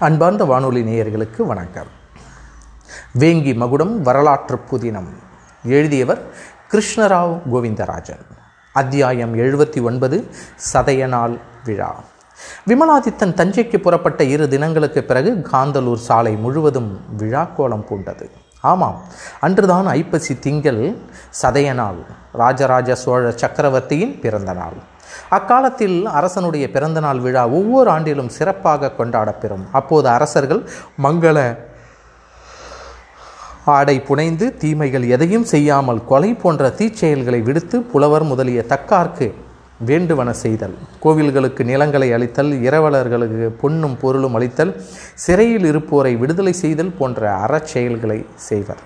அன்பார்ந்த வானொலி நேயர்களுக்கு வணக்கம். வேங்கி மகுடம் வரலாற்று புதினம். எழுதியவர் கிருஷ்ணராவ் கோவிந்தராஜன். அத்தியாயம் எழுபத்தி ஒன்பது சதயநாள் விழா. விமலாதித்தன் தஞ்சைக்கு புறப்பட்ட இரு தினங்களுக்கு பிறகு காந்தலூர் சாலை முழுவதும் விழா கோலம் பூண்டது. ஆமாம் அன்றுதான் ஐப்பசி திங்கள் சதய நாள். ராஜராஜ சோழ சக்கரவர்த்தியின் பிறந்த நாள். அக்காலத்தில் அரசனுடைய பிறந்தநாள் விழா ஒவ்வொரு ஆண்டிலும் சிறப்பாக கொண்டாடப்பெறும். அப்போது அரசர்கள் மங்கள ஆடை புனைந்து தீமைகள் எதையும் செய்யாமல் கொலை போன்ற தீச்செயல்களை விடுத்து புலவர் முதலிய தக்கார்க்கு வேண்டுவன செய்தல். கோவில்களுக்கு நிலங்களை அளித்தல் இரவலர்களுக்கு பொன்னும் பொருளும் அளித்தல் சிறையில் இருப்போரை விடுதலை செய்தல் போன்ற அறச்செயல்களை செய்வர்.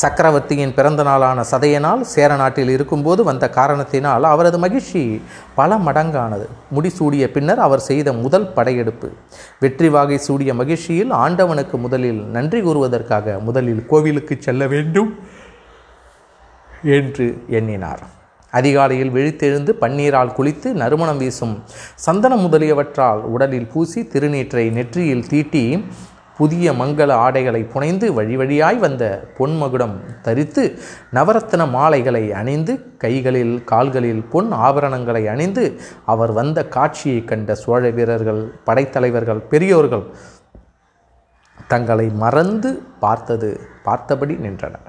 சக்கரவர்த்தியின் பிறந்த நாளான சதையனால் சேர நாட்டில் இருக்கும்போது வந்த காரணத்தினால் அவரது மகிழ்ச்சி பல மடங்கானது. முடிசூடிய பின்னர் அவர் செய்த முதல் படையெடுப்பு. வெற்றி வாகை சூடிய மகிழ்ச்சியில் ஆண்டவனுக்கு முதலில் நன்றி கூறுவதற்காக முதலில் கோவிலுக்கு செல்ல வேண்டும் என்று எண்ணினார். அதிகாலையில் விழித்தெழுந்து பன்னீரால் குளித்து நறுமணம் வீசும் சந்தனம் முதலியவற்றால் உடலில் பூசி திருநீற்றை நெற்றியில் தீட்டி புதிய மங்கள ஆடைகளை புனைந்து வழி வழியாய் வந்த பொன்மகுடம் தரித்து நவரத்ன மாலைகளை அணிந்து கைகளில் கால்களில் பொன் ஆபரணங்களை அணிந்து அவர் வந்த காட்சியை கண்ட சோழ வீரர்கள் படைத்தலைவர்கள் பெரியோர்கள் தங்களை மறந்து பார்த்தது பார்த்தபடி நின்றனர்.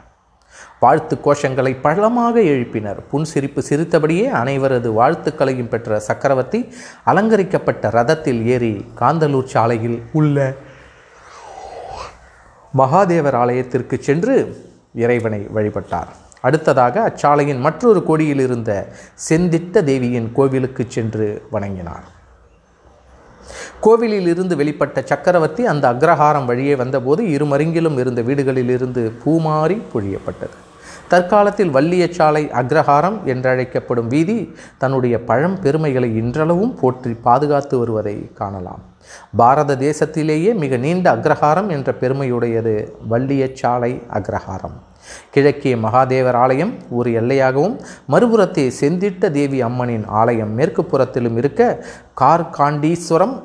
வாழ்த்து கோஷங்களை பழமாக எழுப்பினர். புன்சிரிப்பு சிரித்தபடியே அனைவரது வாழ்த்துக்களையும் பெற்ற சக்கரவர்த்தி அலங்கரிக்கப்பட்ட ரதத்தில் ஏறி காந்தலூர் சாலையில் உள்ள மகாதேவர் ஆலயத்திற்கு சென்று இறைவனை வழிபட்டார். அடுத்ததாக அச்சாலையின் மற்றொரு கோடியில் இருந்த செந்திட்ட தேவியின் கோவிலுக்கு சென்று வணங்கினார். கோவிலில் இருந்து வெளிப்பட்ட சக்கரவர்த்தி அந்த அக்ரஹாரம் வழியே வந்தபோது இருமருங்கிலும் இருந்த வீடுகளில் இருந்து பூமாறி பொழியப்பட்டது. தற்காலத்தில் வள்ளியச்சாலை அக்ரஹாரம் என்றழைக்கப்படும் வீதி தன்னுடைய பழம் பெருமைகளை இன்றளவும் போற்றி பாதுகாத்து வருவதை காணலாம். பாரத தேசத்திலேயே மிக நீண்ட அக்ரஹாரம் என்ற பெருமையுடையது வள்ளியச்சாலை அக்ரஹாரம். கிழக்கே மகாதேவர் ஆலயம் ஒரு எல்லையாகவும் மறுபுறத்தே செந்திட்ட தேவி அம்மனின் ஆலயம் மேற்கு புறத்திலும் இருக்க கார்காண்டீஸ்வரம்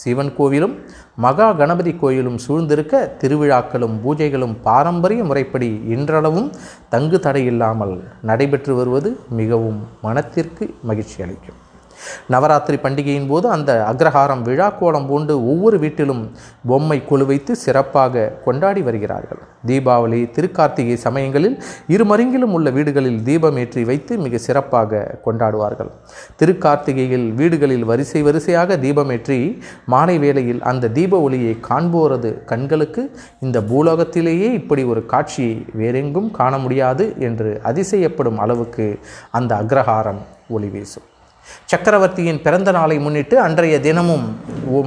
சிவன் கோவிலும் மகா கணபதி கோயிலும் சூழ்ந்திருக்க திருவிழாக்களும் பூஜைகளும் பாரம்பரிய முறைப்படி இன்றளவும் தங்கு தடையில்லாமல் நடைபெற்று வருவது மிகவும் மனத்திற்கு மகிழ்ச்சி அளிக்கும். நவராத்திரி பண்டிகையின் போது அந்த அக்ரஹாரம் விழா கோலம் பூண்டு ஒவ்வொரு வீட்டிலும் பொம்மை குழு வைத்து சிறப்பாக கொண்டாடி வருகிறார்கள். தீபாவளி திருக்கார்த்திகை சமயங்களில் இருமருங்கிலும் உள்ள வீடுகளில் தீபம் ஏற்றி வைத்து மிக சிறப்பாக கொண்டாடுவார்கள். திருக்கார்த்திகையில் வீடுகளில் வரிசை வரிசையாக தீபமேற்றி மாலை வேளையில் அந்த தீப ஒளியை காண்போரது கண்களுக்கு இந்த பூலோகத்திலேயே இப்படி ஒரு காட்சியை வேறெங்கும் காண முடியாது என்று அதிசயப்படும் அளவுக்கு அந்த அக்ரஹாரம் ஒளி வீசும். சக்கரவர்த்தியின் பிறந்த நாளை முன்னிட்டு அன்றைய தினமும்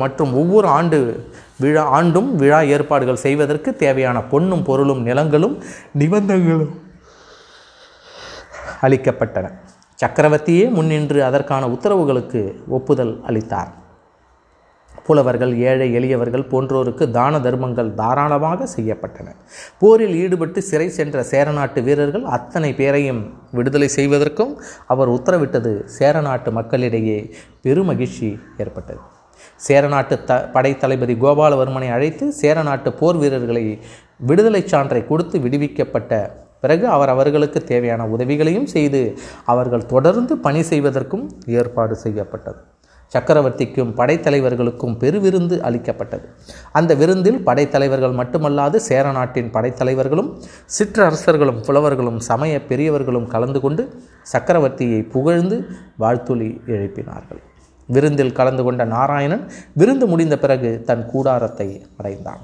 மற்றும் ஒவ்வொரு ஆண்டு விழா ஆண்டும் விழா ஏற்பாடுகள் செய்வதற்கு தேவையான பொன்னும் பொருளும் நிலங்களும் நிபந்தனைகளும் அளிக்கப்பட்டன. சக்கரவர்த்தியே முன்னின்று அதற்கான உத்தரவுகளுக்கு ஒப்புதல் அளித்தார். புலவர்கள் ஏழை எளியவர்கள் போன்றோருக்கு தான தர்மங்கள் தாராளமாக செய்யப்பட்டன. போரில் ஈடுபட்டு சிறை சென்ற சேரநாட்டு வீரர்கள் அத்தனை பேரையும் விடுதலை செய்வதற்கும் அவர் உத்தரவிட்டது சேரநாட்டு மக்களிடையே பெருமகிழ்ச்சி ஏற்பட்டது. சேரநாட்டு த படைத்தளபதி கோபாலவர்மனை அழைத்து சேரநாட்டு போர் வீரர்களை விடுதலை சான்றை கொடுத்து விடுவிக்கப்பட்ட பிறகு அவர் அவர்களுக்கு தேவையான உதவிகளையும் செய்து அவர்கள் தொடர்ந்து பணி செய்வதற்கும் ஏற்பாடு செய்யப்பட்டது. சக்கரவர்த்திக்கும் படைத்தலைவர்களுக்கும் பெருவிருந்து அளிக்கப்பட்டது. அந்த விருந்தில் படைத்தலைவர்கள் மட்டுமல்லாது சேர நாட்டின் படைத்தலைவர்களும் சிற்றரசர்களும் புலவர்களும் சமய பெரியவர்களும் கலந்து கொண்டு சக்கரவர்த்தியை புகழ்ந்து வாழ்த்துளி எழுப்பினார்கள். விருந்தில் கலந்து கொண்ட நாராயணன் விருந்து முடிந்த பிறகு தன் கூடாரத்தை அடைந்தான்.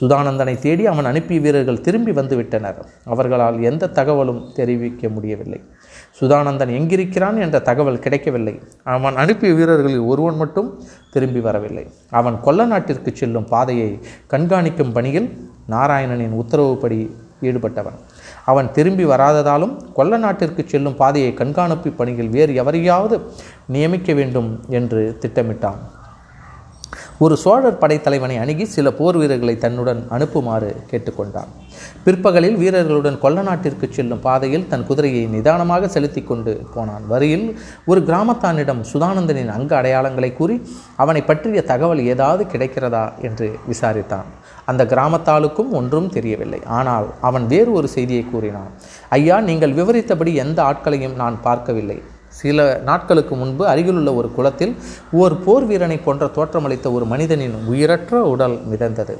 சுதானந்தனை தேடி அவன் அனுப்பிய வீரர்கள் திரும்பி வந்துவிட்டனர். அவர்களால் எந்த தகவலும் தெரிவிக்க முடியவில்லை. சுதானந்தன் எங்கிருக்கிறான் என்ற தகவல் கிடைக்கவில்லை. அவன் அனுப்பிய வீரர்களில் ஒருவன் மட்டும் திரும்பி வரவில்லை. அவன் கொல்ல நாட்டிற்கு செல்லும் பாதையை கண்காணிக்கும் பணியில் நாராயணனின் உத்தரவுப்படி ஈடுபட்டவன். அவன் திரும்பி வராததாலும் கொல்ல நாட்டிற்கு செல்லும் பாதையை கண்காணிப்பு பணியில் வேறு எவரையாவது நியமிக்க வேண்டும் என்று திட்டமிட்டான். ஒரு சோழர் படைத்தலைவனை அணுகி சில போர் வீரர்களை தன்னுடன் அனுப்புமாறு கேட்டுக்கொண்டான். பிற்பகலில் வீரர்களுடன் கொல்ல நாட்டிற்கு செல்லும் பாதையில் தன் குதிரையை நிதானமாக செலுத்தி கொண்டு போனான். வரியில் ஒரு கிராமத்தானிடம் சுதானந்தனின் அங்க அடையாளங்களை கூறி அவனை பற்றிய தகவல் ஏதாவது கிடைக்கிறதா என்று விசாரித்தான். அந்த கிராமத்தாளுக்கும் ஒன்றும் தெரியவில்லை. ஆனால் அவன் வேறு ஒரு செய்தியை கூறினான். ஐயா நீங்கள் விவரித்தபடி எந்த ஆட்களையும் நான் பார்க்கவில்லை. சில நாட்களுக்கு முன்பு அருகிலுள்ள ஒரு குளத்தில் ஓர் போர் வீரனை போன்ற தோற்றமளித்த ஒரு மனிதனின் உயிரற்ற உடல் மிதந்தது.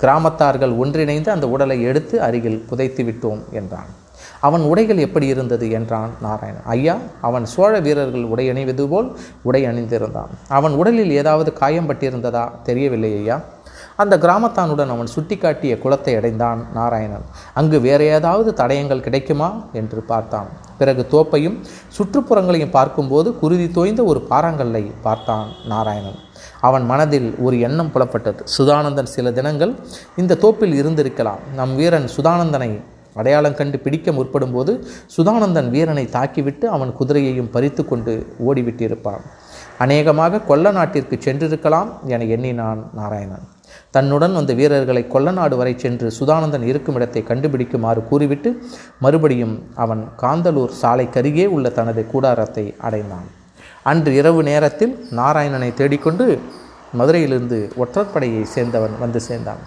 கிராமத்தார்கள் ஒன்றிணைந்து அந்த உடலை எடுத்து அருகில் புதைத்து விட்டோம் என்றான். அவன் உடைகள் எப்படி இருந்தது என்றான் நாராயணன். ஐயா அவன் சோழ வீரர்கள் உடை அணிவது போல் உடை அணிந்திருந்தான். அவன் உடலில் ஏதாவது காயம் பட்டிருந்ததா தெரியவில்லை ஐயா. அந்த கிராமத்தானுடன் அவன் சுட்டிக்காட்டிய குளத்தை அடைந்தான் நாராயணன். அங்கு வேற ஏதாவது தடயங்கள் கிடைக்குமா? என்று பார்த்தான். பிறகு தோப்பையும் சுற்றுப்புறங்களையும் பார்க்கும்போது குருதி தோய்ந்த ஒரு பாறாங்கல்லை பார்த்தான் நாராயணன். அவன் மனதில் ஒரு எண்ணம் புலப்பட்டது. சுதானந்தன் சில தினங்கள் இந்த தோப்பில் இருந்திருக்கலாம். நம் வீரன் சுதானந்தனை அடையாளம் கண்டு பிடிக்க முற்படும்போது சுதானந்தன் வீரனை தாக்கிவிட்டு அவன் குதிரையையும் பறித்து கொண்டு ஓடிவிட்டிருப்பான். அநேகமாக கொல்ல நாட்டிற்கு சென்றிருக்கலாம் என எண்ணினான் நாராயணன். தன்னுடன் வந்த வீரர்களை கொல்லநாடு வரை சென்று சுதானந்தன் இருக்கும் இடத்தை கண்டுபிடிக்குமாறு கூறிவிட்டு மறுபடியும் அவன் காந்தலூர் சாலைக்கருகே உள்ள தனது கூடாரத்தை அடைந்தான். அன்று இரவு நேரத்தில் நாராயணனை தேடிக்கொண்டு மதுரையிலிருந்து ஒற்றற்படையை சேர்ந்தவன் வந்து சேர்ந்தான்.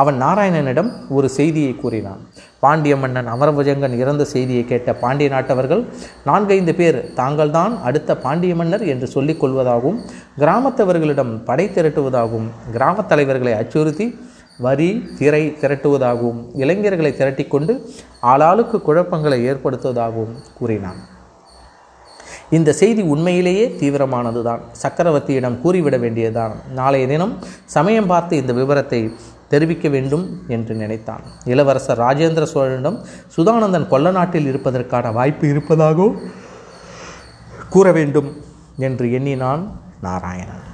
அவன் நாராயணனிடம் ஒரு செய்தியை கூறினான். பாண்டிய மன்னன் அமரபுஜங்கன் இறந்த செய்தியை கேட்ட பாண்டிய நாட்டவர்கள் நான்கைந்து பேர் தாங்கள்தான் அடுத்த பாண்டிய மன்னர் என்று சொல்லிக் கொள்வதாகவும் கிராமத்தவர்களிடம் படை திரட்டுவதாகவும் கிராமத் தலைவர்களை அச்சுறுத்தி வரி திரை திரட்டுவதாகவும் இளைஞர்களை திரட்டிக்கொண்டு ஆளாளுக்கு குழப்பங்களை ஏற்படுத்துவதாகவும் கூறினான். இந்த செய்தி உண்மையிலேயே தீவிரமானதுதான். சக்கரவர்த்தியிடம் கூறிவிட வேண்டியதுதான். நாளைய தினம் சமயம் பார்த்து இந்த விவரத்தை தெரிவிக்க வேண்டும் என்று நினைத்தான். இளவரசர் ராஜேந்திர சோழனிடம் சுதானந்தன் கொல்ல நாட்டில் இருப்பதற்கான வாய்ப்பு இருப்பதாகவும் கூற வேண்டும் என்று எண்ணினான் நாராயணன்.